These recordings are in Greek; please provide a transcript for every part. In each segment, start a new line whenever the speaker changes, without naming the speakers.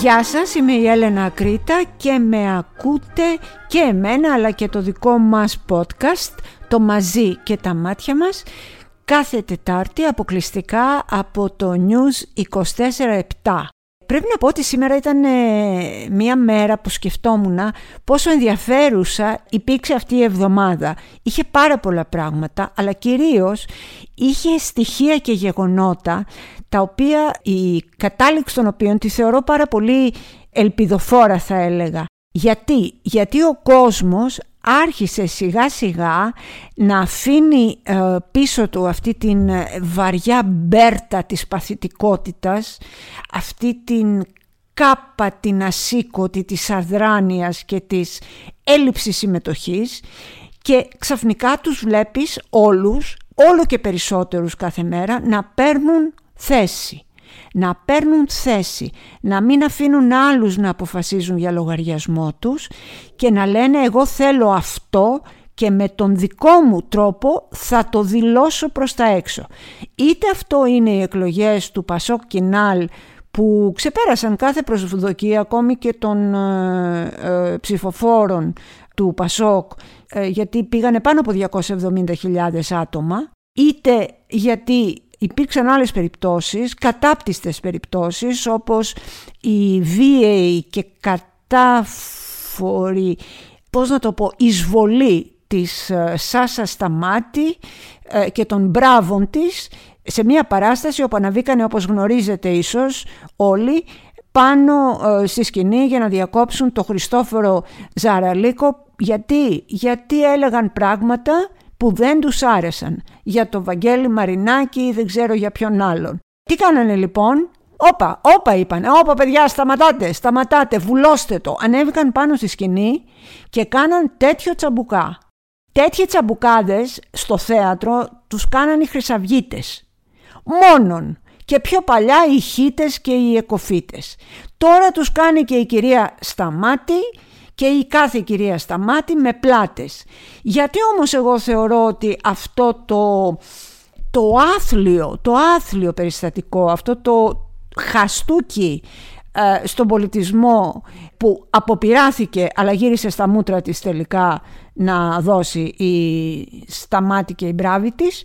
Γεια σας, είμαι η Έλενα Ακρίτα και με ακούτε και εμένα αλλά και το δικό μας podcast, το «Μαζί και τα μάτια μας», κάθε Τετάρτη αποκλειστικά από το News 24-7. Πρέπει να πω ότι σήμερα ήταν ε, μία μέρα που σκεφτόμουν πόσο ενδιαφέρουσα υπήρξε αυτή η εβδομάδα. Είχε πάρα πολλά πράγματα, αλλά κυρίως είχε στοιχεία και γεγονότα τα οποία η κατάληξη των οποίων τη θεωρώ πάρα πολύ ελπιδοφόρα θα έλεγα. Γιατί, γιατί ο κόσμος άρχισε σιγά σιγά να αφήνει ε, πίσω του αυτή την ε, βαριά μπέρτα της παθητικότητας, αυτή την κάπα την ασήκωτη της αδράνειας και της έλλειψης συμμετοχής και ξαφνικά τους βλέπεις όλους, όλο και περισσότερους κάθε μέρα, να παίρνουν θέση να παίρνουν θέση, να μην αφήνουν άλλους να αποφασίζουν για λογαριασμό τους και να λένε εγώ θέλω αυτό και με τον δικό μου τρόπο θα το δηλώσω προς τα έξω. Είτε αυτό είναι οι εκλογές του Πασόκ Κινάλ που ξεπέρασαν κάθε προσδοκία ακόμη και των ε, ε, ψηφοφόρων του Πασόκ ε, γιατί πήγανε πάνω από 270.000 άτομα είτε γιατί υπήρξαν άλλες περιπτώσεις, κατάπτυστες περιπτώσεις όπως η βίαιη και κατάφορη, πώς να το πω, εισβολή της ε, Σάσα Σταμάτη ε, και των μπράβων της σε μια παράσταση όπου αναβήκανε όπως γνωρίζετε ίσως όλοι πάνω ε, στη σκηνή για να διακόψουν το Χριστόφορο Ζαραλίκο. Γιατί, γιατί έλεγαν πράγματα που δεν τους άρεσαν για το Βαγγέλη Μαρινάκη ή δεν ξέρω για ποιον άλλον. Τι κάνανε λοιπόν, όπα, όπα είπανε, όπα παιδιά σταματάτε, σταματάτε, βουλώστε το. Ανέβηκαν πάνω στη σκηνή και κάναν τέτοιο τσαμπουκά. Τέτοιοι τσαμπουκάδες στο θέατρο τους κάνανε οι χρυσαυγίτες. Μόνον και πιο παλιά οι χίτες και οι εκοφίτες. Τώρα τους κάνει και η κυρία Σταμάτη και η κάθε κυρία Σταμάτη με πλάτες. Γιατί όμως εγώ θεωρώ ότι αυτό το, το άθλιο, το άθλιο περιστατικό, αυτό το χαστούκι ε, στον πολιτισμό που αποπειράθηκε αλλά γύρισε στα μούτρα της τελικά να δώσει η Σταμάτη και η μπράβη της,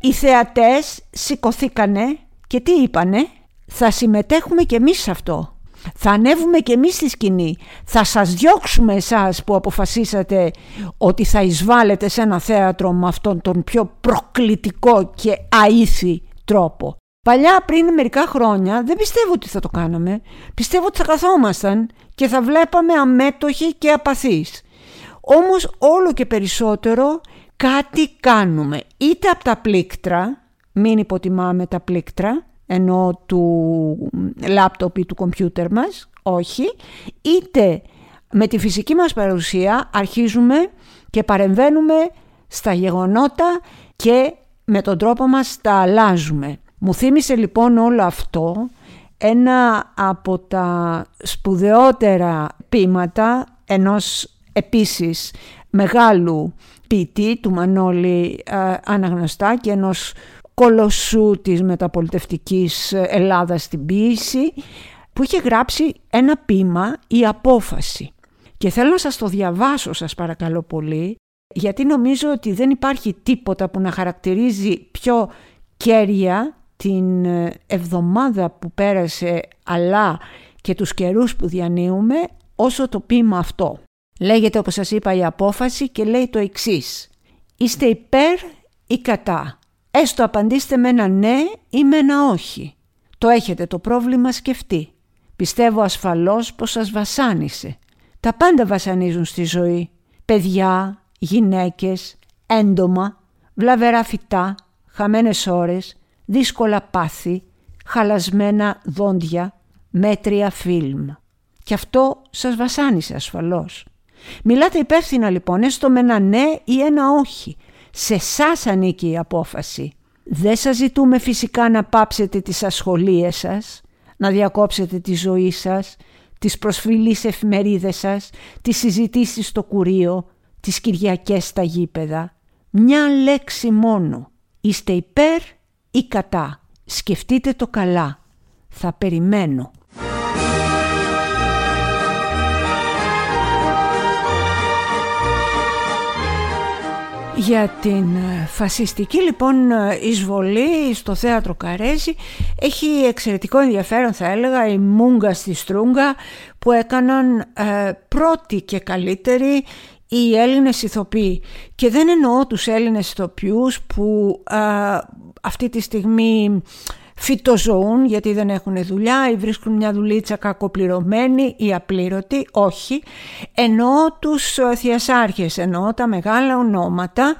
οι θεατές σηκωθήκανε και τι είπανε, θα συμμετέχουμε και εμείς σε αυτό. Θα ανέβουμε και εμείς στη σκηνή. Θα σας διώξουμε εσάς που αποφασίσατε ότι θα εισβάλλετε σε ένα θέατρο με αυτόν τον πιο προκλητικό και αήθη τρόπο. Παλιά πριν μερικά χρόνια δεν πιστεύω ότι θα το κάναμε. Πιστεύω ότι θα καθόμασταν και θα βλέπαμε αμέτωχοι και απαθείς. Όμως όλο και περισσότερο κάτι κάνουμε. Είτε από τα πλήκτρα, μην υποτιμάμε τα πλήκτρα, ενώ του λάπτοπ ή του κομπιούτερ μας, όχι, είτε με τη φυσική μας παρουσία αρχίζουμε και παρεμβαίνουμε στα γεγονότα και με τον τρόπο μας τα αλλάζουμε. Μου θύμισε λοιπόν όλο αυτό ένα από τα σπουδαιότερα ποίηματα ενός επίσης μεγάλου ποιητή του Μανώλη ε, Αναγνωστά και ενός κολοσσού της μεταπολιτευτικής Ελλάδας στην ποίηση που είχε γράψει ένα ποίημα «Η Απόφαση». Και θέλω να σας το διαβάσω σας παρακαλώ πολύ γιατί νομίζω ότι δεν υπάρχει τίποτα που να χαρακτηρίζει πιο κέρια την εβδομάδα που πέρασε αλλά και τους καιρούς που διανύουμε όσο το ποίημα αυτό. Λέγεται όπως σας είπα η απόφαση και λέει το εξής. Είστε υπέρ ή κατά; Έστω απαντήστε με ένα ναι ή με ένα όχι. Το έχετε το πρόβλημα σκεφτεί. Πιστεύω ασφαλώς πως σας βασάνισε. Τα πάντα βασανίζουν στη ζωή. Παιδιά, γυναίκες, έντομα, βλαβερά φυτά, χαμένες ώρες, δύσκολα πάθη, χαλασμένα δόντια, μέτρια φιλμ. Και αυτό σας βασάνισε ασφαλώς. Μιλάτε υπεύθυνα λοιπόν έστω με ένα ναι ή ένα όχι σε εσά ανήκει η απόφαση. Δεν σας ζητούμε φυσικά να πάψετε τις ασχολίες σας, να διακόψετε τη ζωή σας, τις προσφυλείς εφημερίδες σας, τις συζητήσεις στο κουρίο, τις Κυριακές στα γήπεδα. Μια λέξη μόνο. Είστε υπέρ ή κατά. Σκεφτείτε το καλά. Θα περιμένω. Για την ε, φασιστική λοιπόν ε, εισβολή στο θέατρο Καρέζη έχει εξαιρετικό ενδιαφέρον θα έλεγα η Μούγκα στη Στρούγκα που έκαναν ε, πρώτη και καλύτερη οι Έλληνες ηθοποιοί. Και δεν εννοώ τους Έλληνες ηθοποιούς που αυτή τη στιγμή φυτοζωούν γιατί δεν έχουν δουλειά ή βρίσκουν μια δουλίτσα κακοπληρωμένη ή απλήρωτη, όχι. Εννοώ τους ε, θειασάρχες, εννοώ τα μεγάλα ονόματα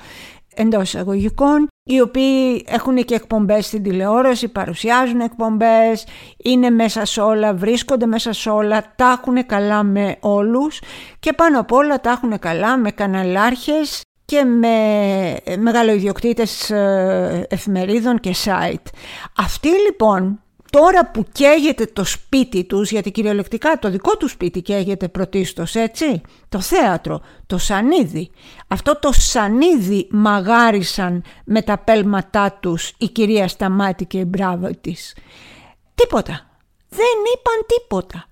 εντός εισαγωγικών οι οποίοι έχουν και εκπομπές στην τηλεόραση, παρουσιάζουν εκπομπές, είναι μέσα σε όλα, βρίσκονται μέσα σε όλα, τα έχουν καλά με όλους και πάνω απ' όλα τα έχουν καλά με καναλάρχες και με μεγαλοειδιοκτήτες ε, εφημερίδων και site. Αυτοί λοιπόν τώρα που καίγεται το σπίτι τους, γιατί κυριολεκτικά το δικό του σπίτι καίγεται πρωτίστως έτσι, το θέατρο, το σανίδι. Αυτό το σανίδι μαγάρισαν με τα πέλματά τους η κυρία Σταμάτη και η μπράβο της. Τίποτα. Δεν είπαν τίποτα.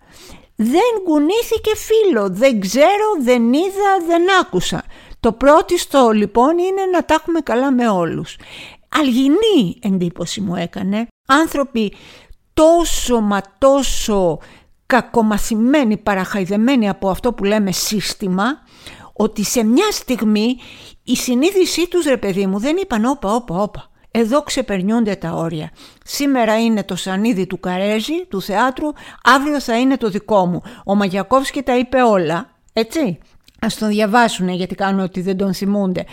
Δεν κουνήθηκε φίλο, δεν ξέρω, δεν είδα, δεν άκουσα. Το πρώτο λοιπόν είναι να τα έχουμε καλά με όλους. Αλγινή εντύπωση μου έκανε. Άνθρωποι τόσο μα τόσο κακομαθημένοι, παραχαϊδεμένοι από αυτό που λέμε σύστημα, ότι σε μια στιγμή η συνείδησή τους ρε παιδί μου δεν είπαν όπα όπα όπα. Εδώ ξεπερνιούνται τα όρια. Σήμερα είναι το σανίδι του Καρέζη, του θεάτρου, αύριο θα είναι το δικό μου. Ο Μαγιακόφσκι τα είπε όλα, έτσι. Ας τον διαβάσουν γιατί κάνουν ότι δεν τον θυμούνται.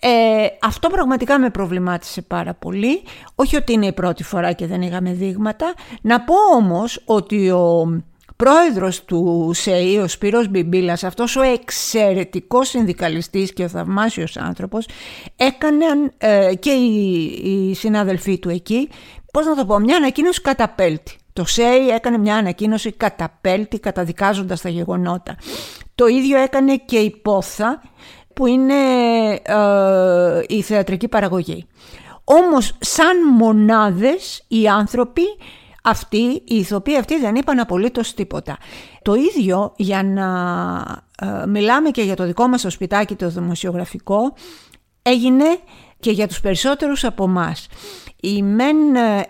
Ε, αυτό πραγματικά με προβλημάτισε πάρα πολύ. Όχι ότι είναι η πρώτη φορά και δεν είχαμε δείγματα. Να πω όμως ότι ο πρόεδρος του ΣΕΗ, ο Σπύρος Μπιμπίλας, αυτός ο εξαιρετικός συνδικαλιστής και ο θαυμάσιος άνθρωπος, έκαναν ε, και οι, οι συνάδελφοί του εκεί, πώς να το πω, μια ανακοίνωση καταπέλτη. Το ΣΕΙ έκανε μια ανακοίνωση καταπέλτη καταδικάζοντας τα γεγονότα. Το ίδιο έκανε και η Πόθα που είναι ε, η θεατρική παραγωγή. Όμως σαν μονάδες οι άνθρωποι αυτοί, οι ηθοποιοί αυτοί δεν είπαν απολύτως τίποτα. Το ίδιο για να ε, μιλάμε και για το δικό μας το σπιτάκι το δημοσιογραφικό έγινε και για τους περισσότερους από μας. Η ΜΕΝ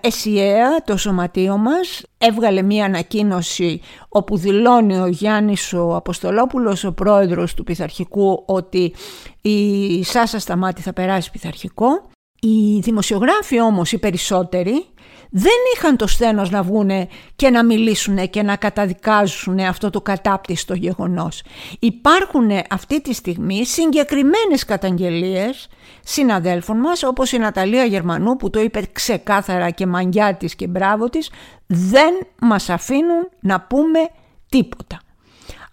ΕΣΥΕΑ, το σωματείο μας, έβγαλε μία ανακοίνωση όπου δηλώνει ο Γιάννης ο Αποστολόπουλος, ο πρόεδρος του πειθαρχικού, ότι η Σάσα Σταμάτη θα περάσει πειθαρχικό. Οι δημοσιογράφοι όμως οι περισσότεροι δεν είχαν το στένος να βγούνε και να μιλήσουν και να καταδικάζουν αυτό το κατάπτυστο γεγονός. Υπάρχουν αυτή τη στιγμή συγκεκριμένες καταγγελίες συναδέλφων μας όπως η Ναταλία Γερμανού που το είπε ξεκάθαρα και μαγιά της και μπράβο της δεν μας αφήνουν να πούμε τίποτα.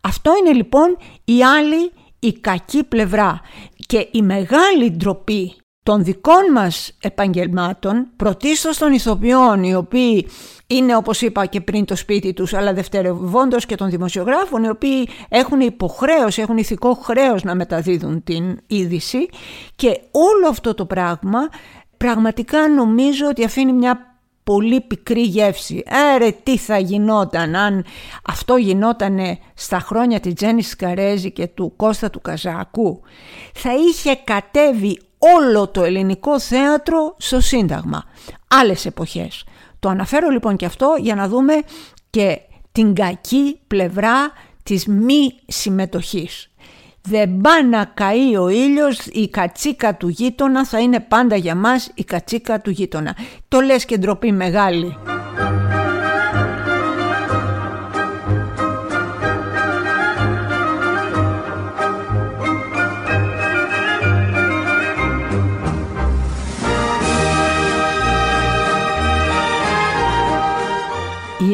Αυτό είναι λοιπόν η άλλη η κακή πλευρά και η μεγάλη ντροπή των δικών μας επαγγελμάτων, πρωτίστως των ηθοποιών, οι οποίοι είναι όπως είπα και πριν το σπίτι τους, αλλά δευτερευόντως και των δημοσιογράφων, οι οποίοι έχουν υποχρέωση, έχουν ηθικό χρέος να μεταδίδουν την είδηση και όλο αυτό το πράγμα πραγματικά νομίζω ότι αφήνει μια πολύ πικρή γεύση. Έρε τι θα γινόταν αν αυτό γινότανε στα χρόνια της Τζέννη Καρέζη και του Κώστα του Καζάκου. Θα είχε κατέβει όλο το ελληνικό θέατρο στο Σύνταγμα. Άλλες εποχές. Το αναφέρω λοιπόν και αυτό για να δούμε και την κακή πλευρά της μη συμμετοχής. Δεν πάει να καεί ο ήλιος, η κατσίκα του γείτονα θα είναι πάντα για μας η κατσίκα του γείτονα. Το λες και ντροπή μεγάλη.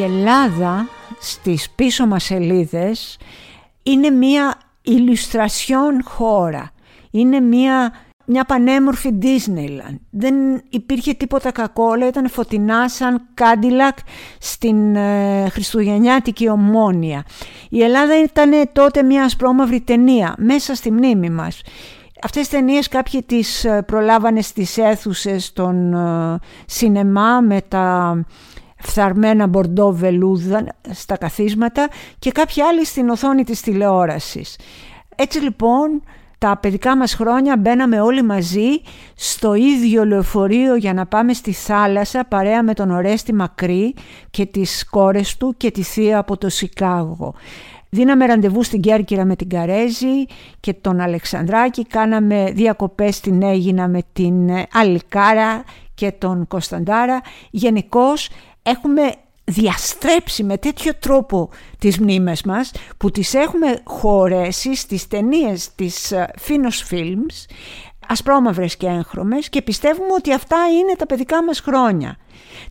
Ελλάδα στις πίσω μας σελίδες είναι μια ηλουστρασιόν χώρα. Είναι μια, μια πανέμορφη Disneyland. Δεν υπήρχε τίποτα κακό, όλα ήταν φωτεινά σαν κάντιλακ στην ε, Χριστουγεννιάτικη ομόνια. Η Ελλάδα ήταν τότε μια ασπρόμαυρη ταινία μέσα στη μνήμη μας. Αυτές τις ταινίες κάποιοι τις ε, προλάβανε στις αίθουσες των ε, σινεμά με τα φθαρμένα μπορντό βελούδα στα καθίσματα και κάποιοι άλλοι στην οθόνη της τηλεόρασης. Έτσι λοιπόν τα παιδικά μας χρόνια μπαίναμε όλοι μαζί στο ίδιο λεωφορείο για να πάμε στη θάλασσα παρέα με τον Ορέστη Μακρύ και τις κόρες του και τη θεία από το Σικάγο. Δίναμε ραντεβού στην Κέρκυρα με την Καρέζη και τον Αλεξανδράκη. Κάναμε διακοπές στην Έγινα με την Αλικάρα και τον Κωνσταντάρα. Γενικώς έχουμε διαστρέψει με τέτοιο τρόπο τις μνήμες μας που τις έχουμε χωρέσει στις ταινίες της Φίνος Films ασπρόμαυρες και έγχρωμες και πιστεύουμε ότι αυτά είναι τα παιδικά μας χρόνια.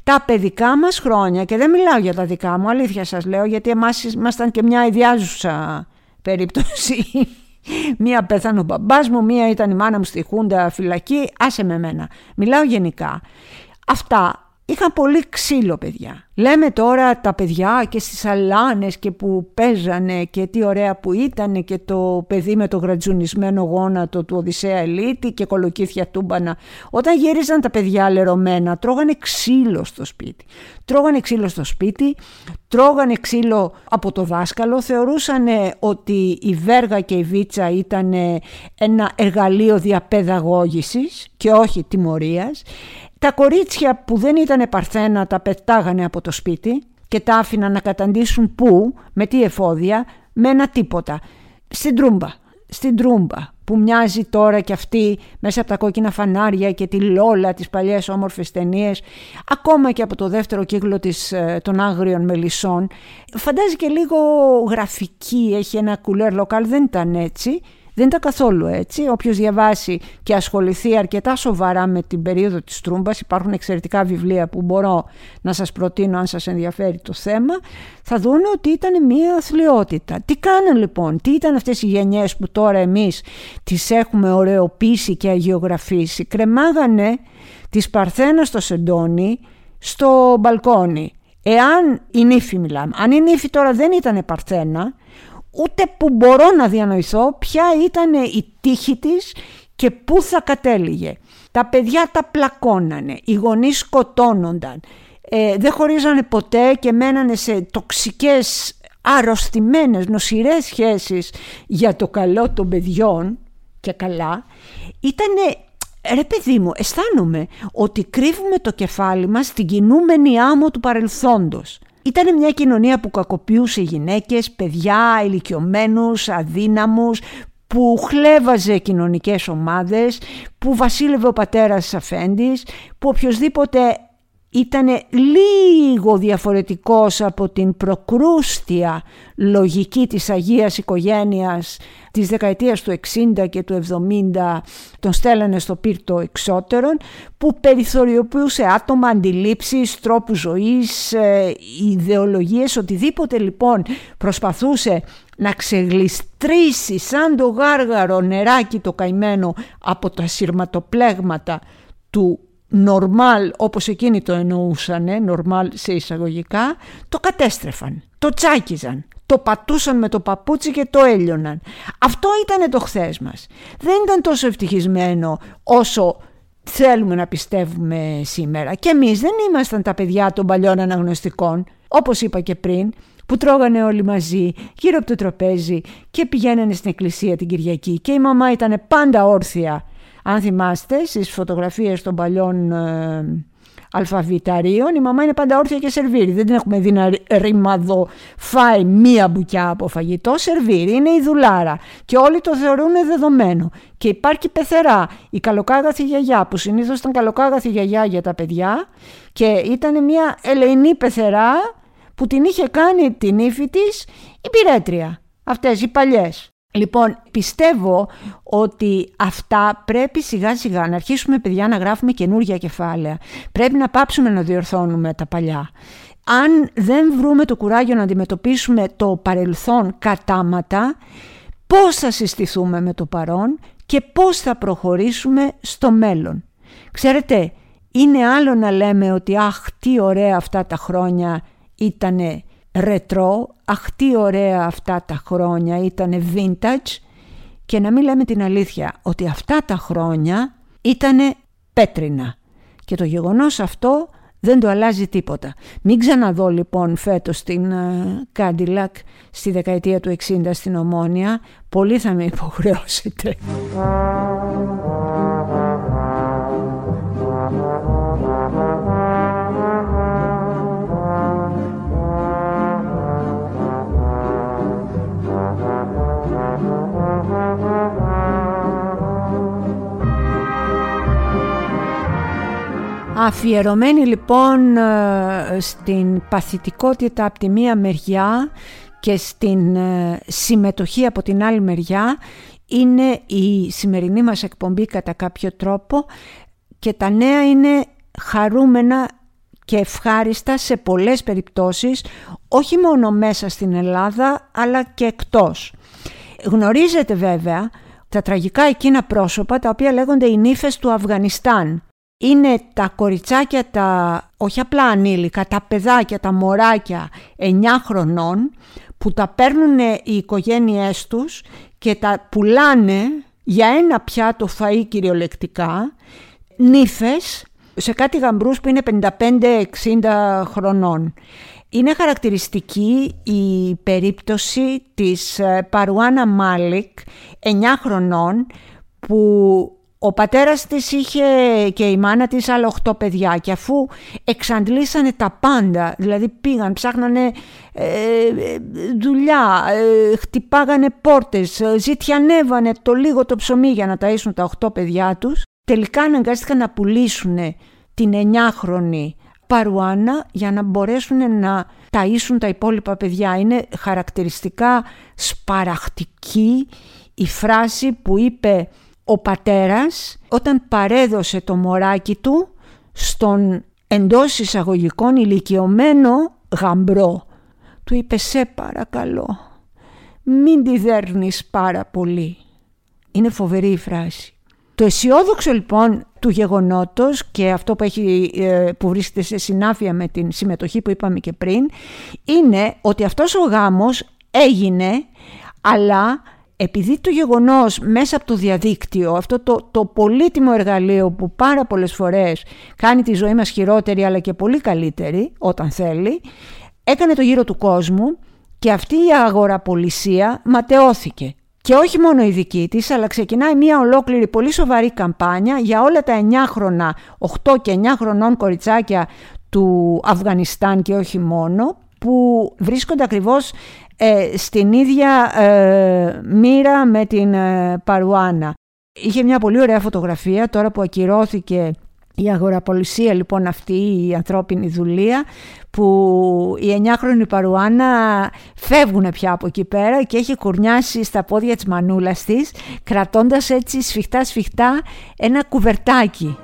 Τα παιδικά μας χρόνια και δεν μιλάω για τα δικά μου, αλήθεια σας λέω γιατί εμάς ήμασταν και μια ιδιάζουσα περίπτωση. μία πέθανε ο μπαμπάς μου, μία ήταν η μάνα μου στη Χούντα φυλακή, άσε με μένα. Μιλάω γενικά. Αυτά είχαν πολύ ξύλο παιδιά. Λέμε τώρα τα παιδιά και στις αλάνες και που παίζανε και τι ωραία που ήταν και το παιδί με το γρατζουνισμένο γόνατο του Οδυσσέα Ελίτη και κολοκύθια τούμπανα. Όταν γύριζαν τα παιδιά λερωμένα τρώγανε ξύλο στο σπίτι. Τρώγανε ξύλο στο σπίτι, τρώγανε ξύλο από το δάσκαλο, θεωρούσαν ότι η βέργα και η βίτσα ήταν ένα εργαλείο διαπαιδαγώγησης και όχι τιμωρίας. Τα κορίτσια που δεν ήταν παρθένα τα πετάγανε από το σπίτι και τα άφηναν να καταντήσουν πού, με τι εφόδια, με ένα τίποτα. Στην τρούμπα, στην τρούμπα που μοιάζει τώρα και αυτή μέσα από τα κόκκινα φανάρια και τη Λόλα, τις παλιές όμορφες ταινίες, ακόμα και από το δεύτερο κύκλο της, ε, των άγριων μελισσών. Φαντάζει και λίγο γραφική, έχει ένα κουλέρ λοκάλ, δεν ήταν έτσι. Δεν ήταν καθόλου έτσι. Όποιος διαβάσει και ασχοληθεί αρκετά σοβαρά με την περίοδο της Τρούμπας, υπάρχουν εξαιρετικά βιβλία που μπορώ να σας προτείνω αν σας ενδιαφέρει το θέμα, θα δουν ότι ήταν μια αθλειότητα. Τι κάνουν λοιπόν, τι ήταν αυτές οι γενιές που τώρα εμείς τις έχουμε ωρεοποιήσει και αγιογραφήσει; Κρεμάγανε τις Παρθένα στο Σεντόνι στο μπαλκόνι. Εάν η νύφη μιλάμε, αν η νύφη τώρα δεν ήταν Παρθένα, ούτε που μπορώ να διανοηθώ ποια ήταν η τύχη της και πού θα κατέληγε. Τα παιδιά τα πλακώνανε, οι γονείς σκοτώνονταν, ε, δεν χωρίζανε ποτέ και μένανε σε τοξικές, αρρωστημένες, νοσηρές σχέσεις για το καλό των παιδιών και καλά. Ήτανε Ρε παιδί μου, αισθάνομαι ότι κρύβουμε το κεφάλι μας στην κινούμενη άμμο του παρελθόντος. Ήταν μια κοινωνία που κακοποιούσε γυναίκες, παιδιά, ηλικιωμένους, αδύναμους, που χλέβαζε κοινωνικές ομάδες, που βασίλευε ο πατέρας αφέντης, που οποιοδήποτε ήταν λίγο διαφορετικός από την προκρούστια λογική της Αγίας Οικογένειας της δεκαετίας του 60 και του 70 τον στέλνανε στο πύρτο εξώτερων που περιθωριοποιούσε άτομα, αντιλήψεις, τρόπους ζωής, ε, ιδεολογίες, οτιδήποτε λοιπόν προσπαθούσε να ξεγλιστρήσει σαν το γάργαρο νεράκι το καημένο από τα σειρματοπλέγματα του νορμάλ όπως εκείνοι το εννοούσανε, νορμάλ σε εισαγωγικά, το κατέστρεφαν, το τσάκιζαν, το πατούσαν με το παπούτσι και το έλειωναν. Αυτό ήταν το χθες μας. Δεν ήταν τόσο ευτυχισμένο όσο θέλουμε να πιστεύουμε σήμερα. Και εμείς δεν ήμασταν τα παιδιά των παλιών αναγνωστικών, όπως είπα και πριν, που τρώγανε όλοι μαζί γύρω από το τραπέζι και πηγαίνανε στην εκκλησία την Κυριακή και η μαμά ήταν πάντα όρθια αν θυμάστε στις φωτογραφίες των παλιών ε, αλφαβηταρίων η μαμά είναι πάντα όρθια και σερβίρει. Δεν την έχουμε δει να ρημαδό φάει μία μπουκιά από φαγητό, σερβίρει. Είναι η δουλάρα και όλοι το θεωρούν δεδομένο. Και υπάρχει πεθερά, η καλοκάγαθη γιαγιά που συνήθως ήταν καλοκάγαθη γιαγιά για τα παιδιά και ήταν μια ελεηνή πεθερά που την είχε κάνει την ύφη της η πυρέτρια. Αυτές οι παλιές. Λοιπόν, πιστεύω ότι αυτά πρέπει σιγά σιγά να αρχίσουμε παιδιά να γράφουμε καινούργια κεφάλαια. Πρέπει να πάψουμε να διορθώνουμε τα παλιά. Αν δεν βρούμε το κουράγιο να αντιμετωπίσουμε το παρελθόν κατάματα, πώς θα συστηθούμε με το παρόν και πώς θα προχωρήσουμε στο μέλλον. Ξέρετε, είναι άλλο να λέμε ότι αχ τι ωραία αυτά τα χρόνια ήτανε ρετρό, αχ τι ωραία αυτά τα χρόνια, ήταν vintage και να μην λέμε την αλήθεια ότι αυτά τα χρόνια ήταν πέτρινα. Και το γεγονός αυτό δεν το αλλάζει τίποτα. Μην ξαναδώ λοιπόν φέτος την Cadillac στη δεκαετία του 60 στην Ομόνια. Πολύ θα με υποχρεώσετε. Αφιερωμένη λοιπόν ε, στην παθητικότητα από τη μία μεριά και στην ε, συμμετοχή από την άλλη μεριά είναι η σημερινή μας εκπομπή κατά κάποιο τρόπο και τα νέα είναι χαρούμενα και ευχάριστα σε πολλές περιπτώσεις όχι μόνο μέσα στην Ελλάδα αλλά και εκτός. Γνωρίζετε βέβαια τα τραγικά εκείνα πρόσωπα τα οποία λέγονται οι νύφες του Αφγανιστάν είναι τα κοριτσάκια, τα, όχι απλά ανήλικα, τα παιδάκια, τα μωράκια 9 χρονών που τα παίρνουν οι οικογένειές τους και τα πουλάνε για ένα πιάτο φαΐ κυριολεκτικά, νύφες σε κάτι γαμπρούς που είναι 55-60 χρονών. Είναι χαρακτηριστική η περίπτωση της ε, Παρουάνα Μάλικ, 9 χρονών, που ο πατέρας της είχε και η μάνα της άλλα 8 παιδιά και αφού εξαντλήσανε τα πάντα, δηλαδή πήγαν, ψάχνανε ε, δουλειά, ε, χτυπάγανε πόρτες, ε, ζητιανεύανε το λίγο το ψωμί για να ταΐσουν τα 8 παιδιά τους, τελικά αναγκάστηκαν να πουλήσουν την 9χρονη Παρουάνα για να μπορέσουν να ταΐσουν τα υπόλοιπα παιδιά. Είναι χαρακτηριστικά σπαραχτική η φράση που είπε ο πατέρας όταν παρέδωσε το μωράκι του στον εντός εισαγωγικών ηλικιωμένο γαμπρό. Του είπε σε παρακαλώ μην τη δέρνεις πάρα πολύ. Είναι φοβερή η φράση. Το αισιόδοξο λοιπόν του γεγονότος και αυτό που, έχει, ε, που βρίσκεται σε συνάφεια με την συμμετοχή που είπαμε και πριν είναι ότι αυτός ο γάμος έγινε αλλά επειδή το γεγονός μέσα από το διαδίκτυο, αυτό το, το πολύτιμο εργαλείο που πάρα πολλές φορές κάνει τη ζωή μας χειρότερη αλλά και πολύ καλύτερη όταν θέλει, έκανε το γύρο του κόσμου και αυτή η αγοραπολισία ματαιώθηκε. Και όχι μόνο η δική της, αλλά ξεκινάει μια ολόκληρη πολύ σοβαρή καμπάνια για όλα τα 9χρονα, 8 και 9 χρονών κοριτσάκια του Αφγανιστάν και όχι μόνο, που βρίσκονται ακριβώς ε, στην ίδια ε, μοίρα με την ε, Παρουάνα. Είχε μια πολύ ωραία φωτογραφία τώρα που ακυρώθηκε η αγοραπολισία λοιπόν αυτή η ανθρώπινη δουλεία που η 9χρονη Παρουάνα φεύγουν πια από εκεί πέρα και έχει κουρνιάσει στα πόδια της μανούλας της κρατώντας έτσι σφιχτά σφιχτά ένα κουβερτάκι.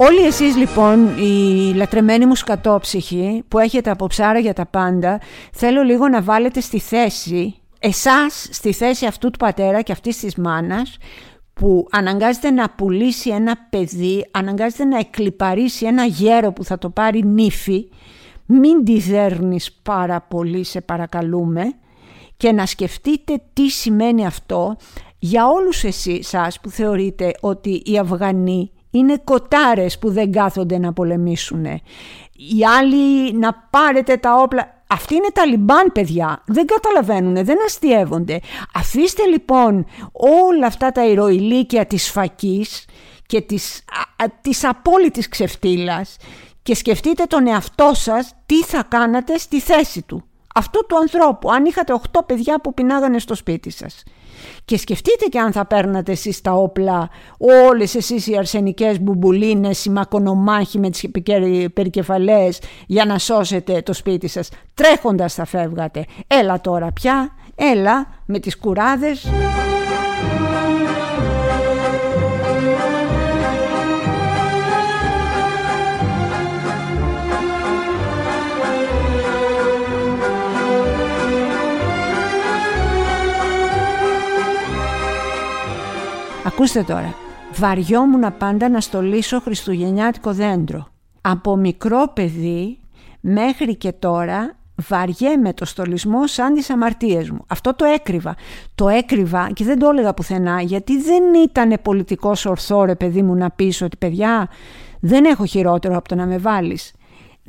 Όλοι εσείς λοιπόν οι λατρεμένοι μου σκατόψυχοι που έχετε από ψάρα για τα πάντα θέλω λίγο να βάλετε στη θέση εσάς στη θέση αυτού του πατέρα και αυτής της μάνας που αναγκάζεται να πουλήσει ένα παιδί, αναγκάζεται να εκλυπαρίσει ένα γέρο που θα το πάρει νύφη. Μην τη δέρνεις πάρα πολύ σε παρακαλούμε και να σκεφτείτε τι σημαίνει αυτό για όλους εσείς σας που θεωρείτε ότι οι Αφγανοί είναι κοτάρες που δεν κάθονται να πολεμήσουν. Οι άλλοι να πάρετε τα όπλα. Αυτοί είναι τα λιμπάν παιδιά, δεν καταλαβαίνουν, δεν αστείευονται. Αφήστε λοιπόν όλα αυτά τα ηρωηλίκια της φακής και της, α, της απόλυτης ξεφτύλας και σκεφτείτε τον εαυτό σας τι θα κάνατε στη θέση του. Αυτού του ανθρώπου, αν είχατε 8 παιδιά που πεινάγανε στο σπίτι σας. Και σκεφτείτε και αν θα παίρνατε εσείς τα όπλα, όλες εσείς οι αρσενικές μπουμπουλίνες, οι μακονομάχοι με τις περικεφαλές για να σώσετε το σπίτι σας. Τρέχοντας θα φεύγατε. Έλα τώρα πια, έλα με τις κουράδες. Ακούστε τώρα, βαριόμουν πάντα να στολίσω χριστουγεννιάτικο δέντρο. Από μικρό παιδί μέχρι και τώρα βαριέμαι το στολισμό σαν τις αμαρτίες μου. Αυτό το έκρυβα. Το έκρυβα και δεν το έλεγα πουθενά γιατί δεν ήταν πολιτικός ορθό ρε παιδί μου να πεις ότι παιδιά δεν έχω χειρότερο από το να με βάλεις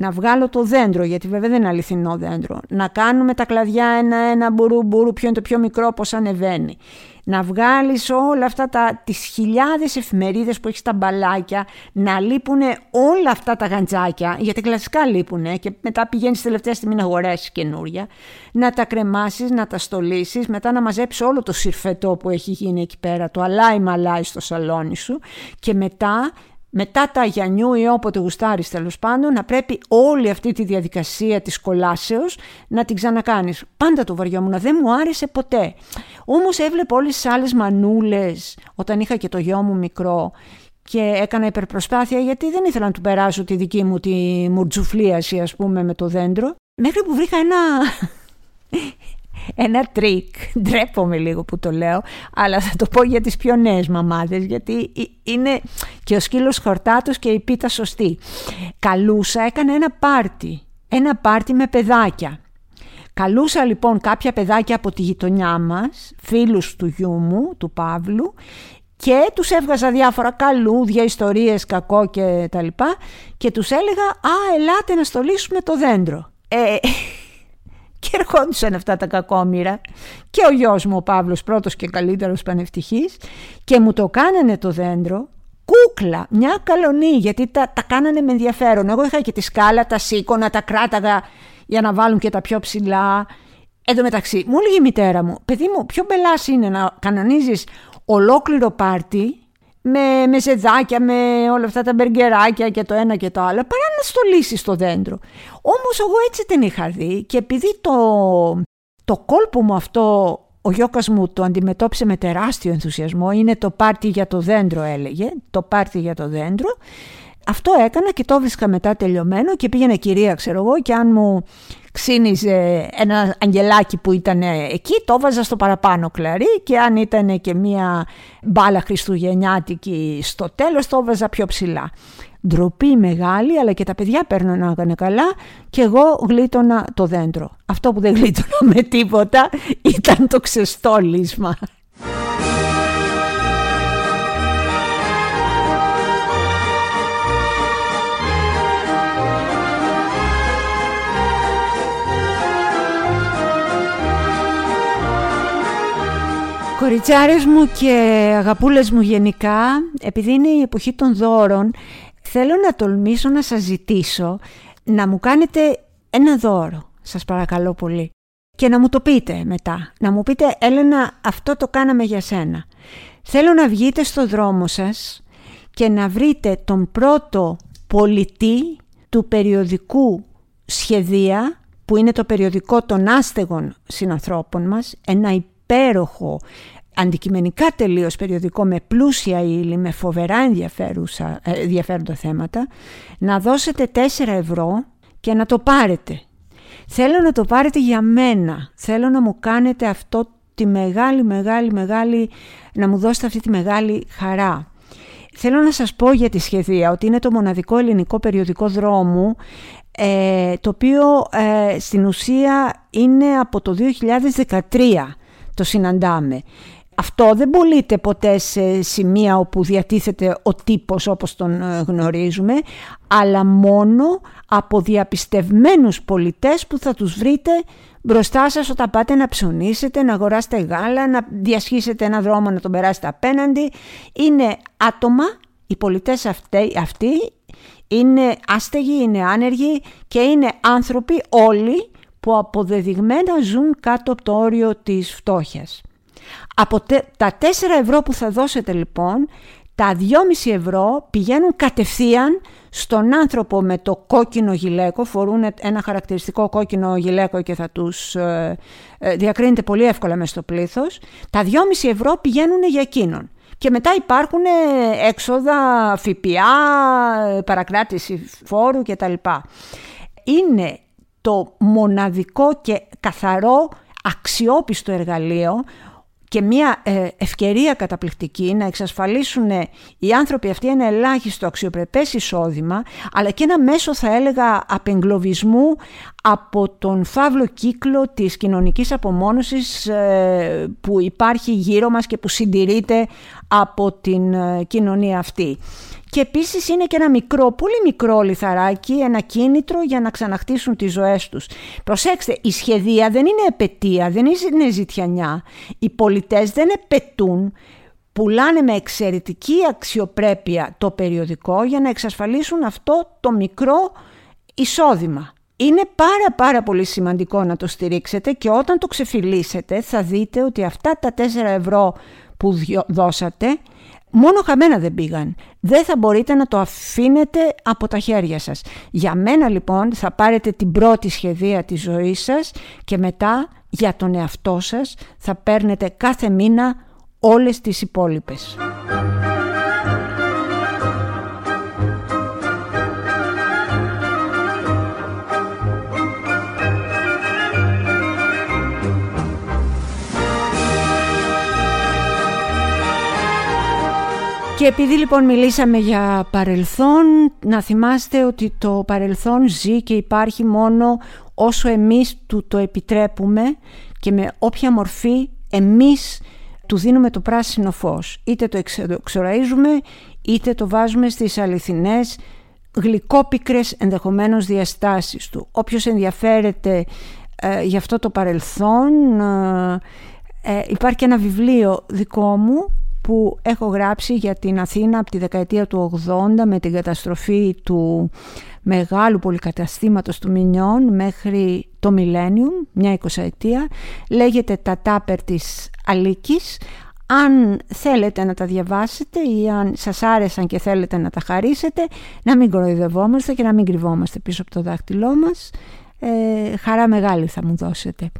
να βγάλω το δέντρο, γιατί βέβαια δεν είναι αληθινό δέντρο, να κάνουμε τα κλαδιά ένα-ένα μπουρού μπουρού, ποιο είναι το πιο μικρό, πώς ανεβαίνει. Να βγάλεις όλα αυτά τα, τις χιλιάδες εφημερίδες που έχεις στα μπαλάκια, να λείπουν όλα αυτά τα γαντζάκια, γιατί κλασικά λείπουν και μετά πηγαίνεις τελευταία στιγμή να αγοράσεις καινούρια, να τα κρεμάσεις, να τα στολίσεις, μετά να μαζέψεις όλο το συρφετό που έχει γίνει εκεί πέρα, το αλάι μαλάι στο σαλόνι σου και μετά μετά τα Αγιανιού ή όποτε γουστάρεις τέλος πάντων, να πρέπει όλη αυτή τη διαδικασία της κολάσεως να την ξανακάνεις. Πάντα το βαριόμουν, δεν μου άρεσε ποτέ. Όμως έβλεπα όλες τις άλλες μανούλες όταν είχα και το γιο μου μικρό και έκανα υπερπροσπάθεια γιατί δεν ήθελα να του περάσω τη δική μου τη μουρτζουφλίαση ας πούμε με το δέντρο. Μέχρι που βρήκα ένα ένα τρικ, ντρέπομαι λίγο που το λέω, αλλά θα το πω για τις πιο νέες μαμάδες, γιατί είναι και ο σκύλος χορτάτος και η πίτα σωστή. Καλούσα έκανα ένα πάρτι, ένα πάρτι με παιδάκια. Καλούσα λοιπόν κάποια παιδάκια από τη γειτονιά μας, φίλους του γιού μου, του Παύλου, και τους έβγαζα διάφορα καλούδια, ιστορίες, κακό και τα λοιπά και τους έλεγα «Α, ελάτε να στολίσουμε το δέντρο». Ε, και ερχόντουσαν αυτά τα κακόμοιρα. Και ο γιος μου ο Παύλος πρώτος και καλύτερος πανευτυχής. Και μου το κάνανε το δέντρο. Κούκλα, μια καλονή γιατί τα, τα κάνανε με ενδιαφέρον. Εγώ είχα και τη σκάλα, τα σήκωνα, τα κράταγα για να βάλουν και τα πιο ψηλά. Εν τω μεταξύ, μου έλεγε η μητέρα μου, παιδί μου, πιο μπελάς είναι να κανονίζεις ολόκληρο πάρτι με, με ζεδάκια, με όλα αυτά τα μπεργκεράκια και το ένα και το άλλο, παρά να στολίσει το δέντρο. Όμως εγώ έτσι την είχα δει και επειδή το, το κόλπο μου αυτό ο Γιώκας μου το αντιμετώπισε με τεράστιο ενθουσιασμό, είναι το πάρτι για το δέντρο έλεγε, το πάρτι για το δέντρο, αυτό έκανα και το βρίσκα μετά τελειωμένο και πήγαινε κυρία ξέρω εγώ και αν μου ξύνιζε ένα αγγελάκι που ήταν εκεί, το βάζα στο παραπάνω κλαρί και αν ήταν και μία μπάλα χριστουγεννιάτικη στο τέλος, το βάζα πιο ψηλά. Ντροπή μεγάλη, αλλά και τα παιδιά παίρνουν καλά και εγώ γλίτωνα το δέντρο. Αυτό που δεν γλίτωνα με τίποτα ήταν το ξεστόλισμα. Κοριτσάρες μου και αγαπούλες μου γενικά, επειδή είναι η εποχή των δώρων, θέλω να τολμήσω να σας ζητήσω να μου κάνετε ένα δώρο, σας παρακαλώ πολύ. Και να μου το πείτε μετά. Να μου πείτε, Έλενα, αυτό το κάναμε για σένα. Θέλω να βγείτε στο δρόμο σας και να βρείτε τον πρώτο πολιτή του περιοδικού σχεδία, που είναι το περιοδικό των άστεγων συνανθρώπων μας, ένα υπέροχο αντικειμενικά τελείως περιοδικό με πλούσια ύλη, με φοβερά ενδιαφέρουσα, ε, ενδιαφέροντα θέματα, να δώσετε 4 ευρώ και να το πάρετε. Θέλω να το πάρετε για μένα. Θέλω να μου κάνετε αυτό τη μεγάλη, μεγάλη, μεγάλη, να μου δώσετε αυτή τη μεγάλη χαρά. Θέλω να σας πω για τη σχεδία ότι είναι το μοναδικό ελληνικό περιοδικό δρόμου ε, το οποίο ε, στην ουσία είναι από το 2013 το συναντάμε. Αυτό δεν πωλείται ποτέ σε σημεία όπου διατίθεται ο τύπος όπως τον ε, γνωρίζουμε, αλλά μόνο από διαπιστευμένους πολιτές που θα τους βρείτε μπροστά σας όταν πάτε να ψωνίσετε, να αγοράσετε γάλα, να διασχίσετε ένα δρόμο να τον περάσετε απέναντι. Είναι άτομα, οι πολιτές αυτοί, αυτοί είναι άστεγοι, είναι άνεργοι και είναι άνθρωποι όλοι που αποδεδειγμένα ζουν κάτω από το όριο της φτώχειας. Από τα 4 ευρώ που θα δώσετε λοιπόν, τα 2,5 ευρώ πηγαίνουν κατευθείαν στον άνθρωπο με το κόκκινο γυλαίκο, φορούν ένα χαρακτηριστικό κόκκινο γυλαίκο και θα τους ε, ε, διακρίνεται πολύ εύκολα μες στο πλήθος. Τα 2,5 ευρώ πηγαίνουν για εκείνον. Και μετά υπάρχουν έξοδα ΦΠΑ, παρακράτηση φόρου κτλ. Είναι το μοναδικό και καθαρό αξιόπιστο εργαλείο και μια ε, ευκαιρία καταπληκτική να εξασφαλίσουν οι άνθρωποι αυτοί ένα ελάχιστο αξιοπρεπές εισόδημα αλλά και ένα μέσο θα έλεγα απεγκλωβισμού από τον φαύλο κύκλο της κοινωνικής απομόνωσης ε, που υπάρχει γύρω μας και που συντηρείται από την ε, κοινωνία αυτή. Και επίσης είναι και ένα μικρό, πολύ μικρό λιθαράκι, ένα κίνητρο για να ξαναχτίσουν τις ζωές τους. Προσέξτε, η σχεδία δεν είναι επαιτία, δεν είναι ζητιανιά. Οι πολιτές δεν επαιτούν, πουλάνε με εξαιρετική αξιοπρέπεια το περιοδικό για να εξασφαλίσουν αυτό το μικρό εισόδημα. Είναι πάρα πάρα πολύ σημαντικό να το στηρίξετε και όταν το ξεφυλίσετε θα δείτε ότι αυτά τα 4 ευρώ που δώσατε μόνο χαμένα δεν πήγαν. Δεν θα μπορείτε να το αφήνετε από τα χέρια σας. Για μένα λοιπόν θα πάρετε την πρώτη σχεδία της ζωής σας και μετά για τον εαυτό σας θα παίρνετε κάθε μήνα όλες τις υπόλοιπες. Και επειδή λοιπόν μιλήσαμε για παρελθόν, να θυμάστε ότι το παρελθόν ζει και υπάρχει μόνο όσο εμείς του το επιτρέπουμε και με όποια μορφή εμείς του δίνουμε το πράσινο φως. Είτε το εξοραίζουμε είτε το βάζουμε στις αληθινές γλυκόπικρες ενδεχομένως διαστάσεις του. Όποιος ενδιαφέρεται ε, για αυτό το παρελθόν ε, ε, υπάρχει ένα βιβλίο δικό μου που έχω γράψει για την Αθήνα από τη δεκαετία του 80 με την καταστροφή του μεγάλου πολυκαταστήματος του Μινιών μέχρι το Millennium, μια εικοσαετία. Λέγεται «Τα τάπερ της Αλίκης». Αν θέλετε να τα διαβάσετε ή αν σας άρεσαν και θέλετε να τα χαρίσετε, να μην κοροϊδευόμαστε και να μην κρυβόμαστε πίσω από το δάχτυλό μας. Ε, χαρά μεγάλη θα μου δώσετε.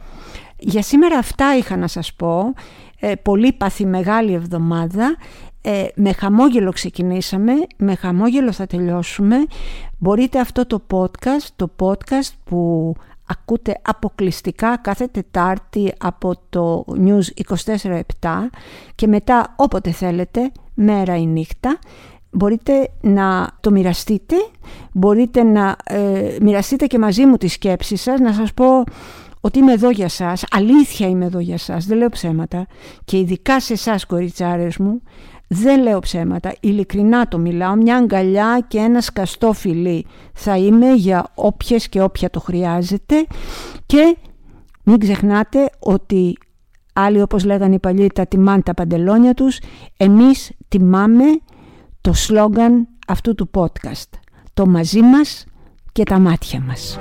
Για σήμερα αυτά είχα να σας πω. Ε, πολύ παθη μεγάλη εβδομάδα. Ε, με χαμόγελο ξεκινήσαμε, με χαμόγελο θα τελειώσουμε. Μπορείτε αυτό το podcast, το podcast που ακούτε αποκλειστικά κάθε Τετάρτη από το News 24-7 και μετά όποτε θέλετε, μέρα ή νύχτα, μπορείτε να το μοιραστείτε, μπορείτε να ε, μοιραστείτε και μαζί μου τις σκέψεις σας, να σας πω ότι είμαι εδώ για σας, αλήθεια είμαι εδώ για σας, δεν λέω ψέματα και ειδικά σε εσάς κοριτσάρες μου, δεν λέω ψέματα, ειλικρινά το μιλάω, μια αγκαλιά και ένα σκαστό φιλί θα είμαι για όποιες και όποια το χρειάζεται και μην ξεχνάτε ότι άλλοι όπως λέγανε οι παλιοί τα τιμάνε τα παντελόνια τους, εμείς τιμάμε το σλόγκαν αυτού του podcast, το μαζί μας και τα μάτια μας.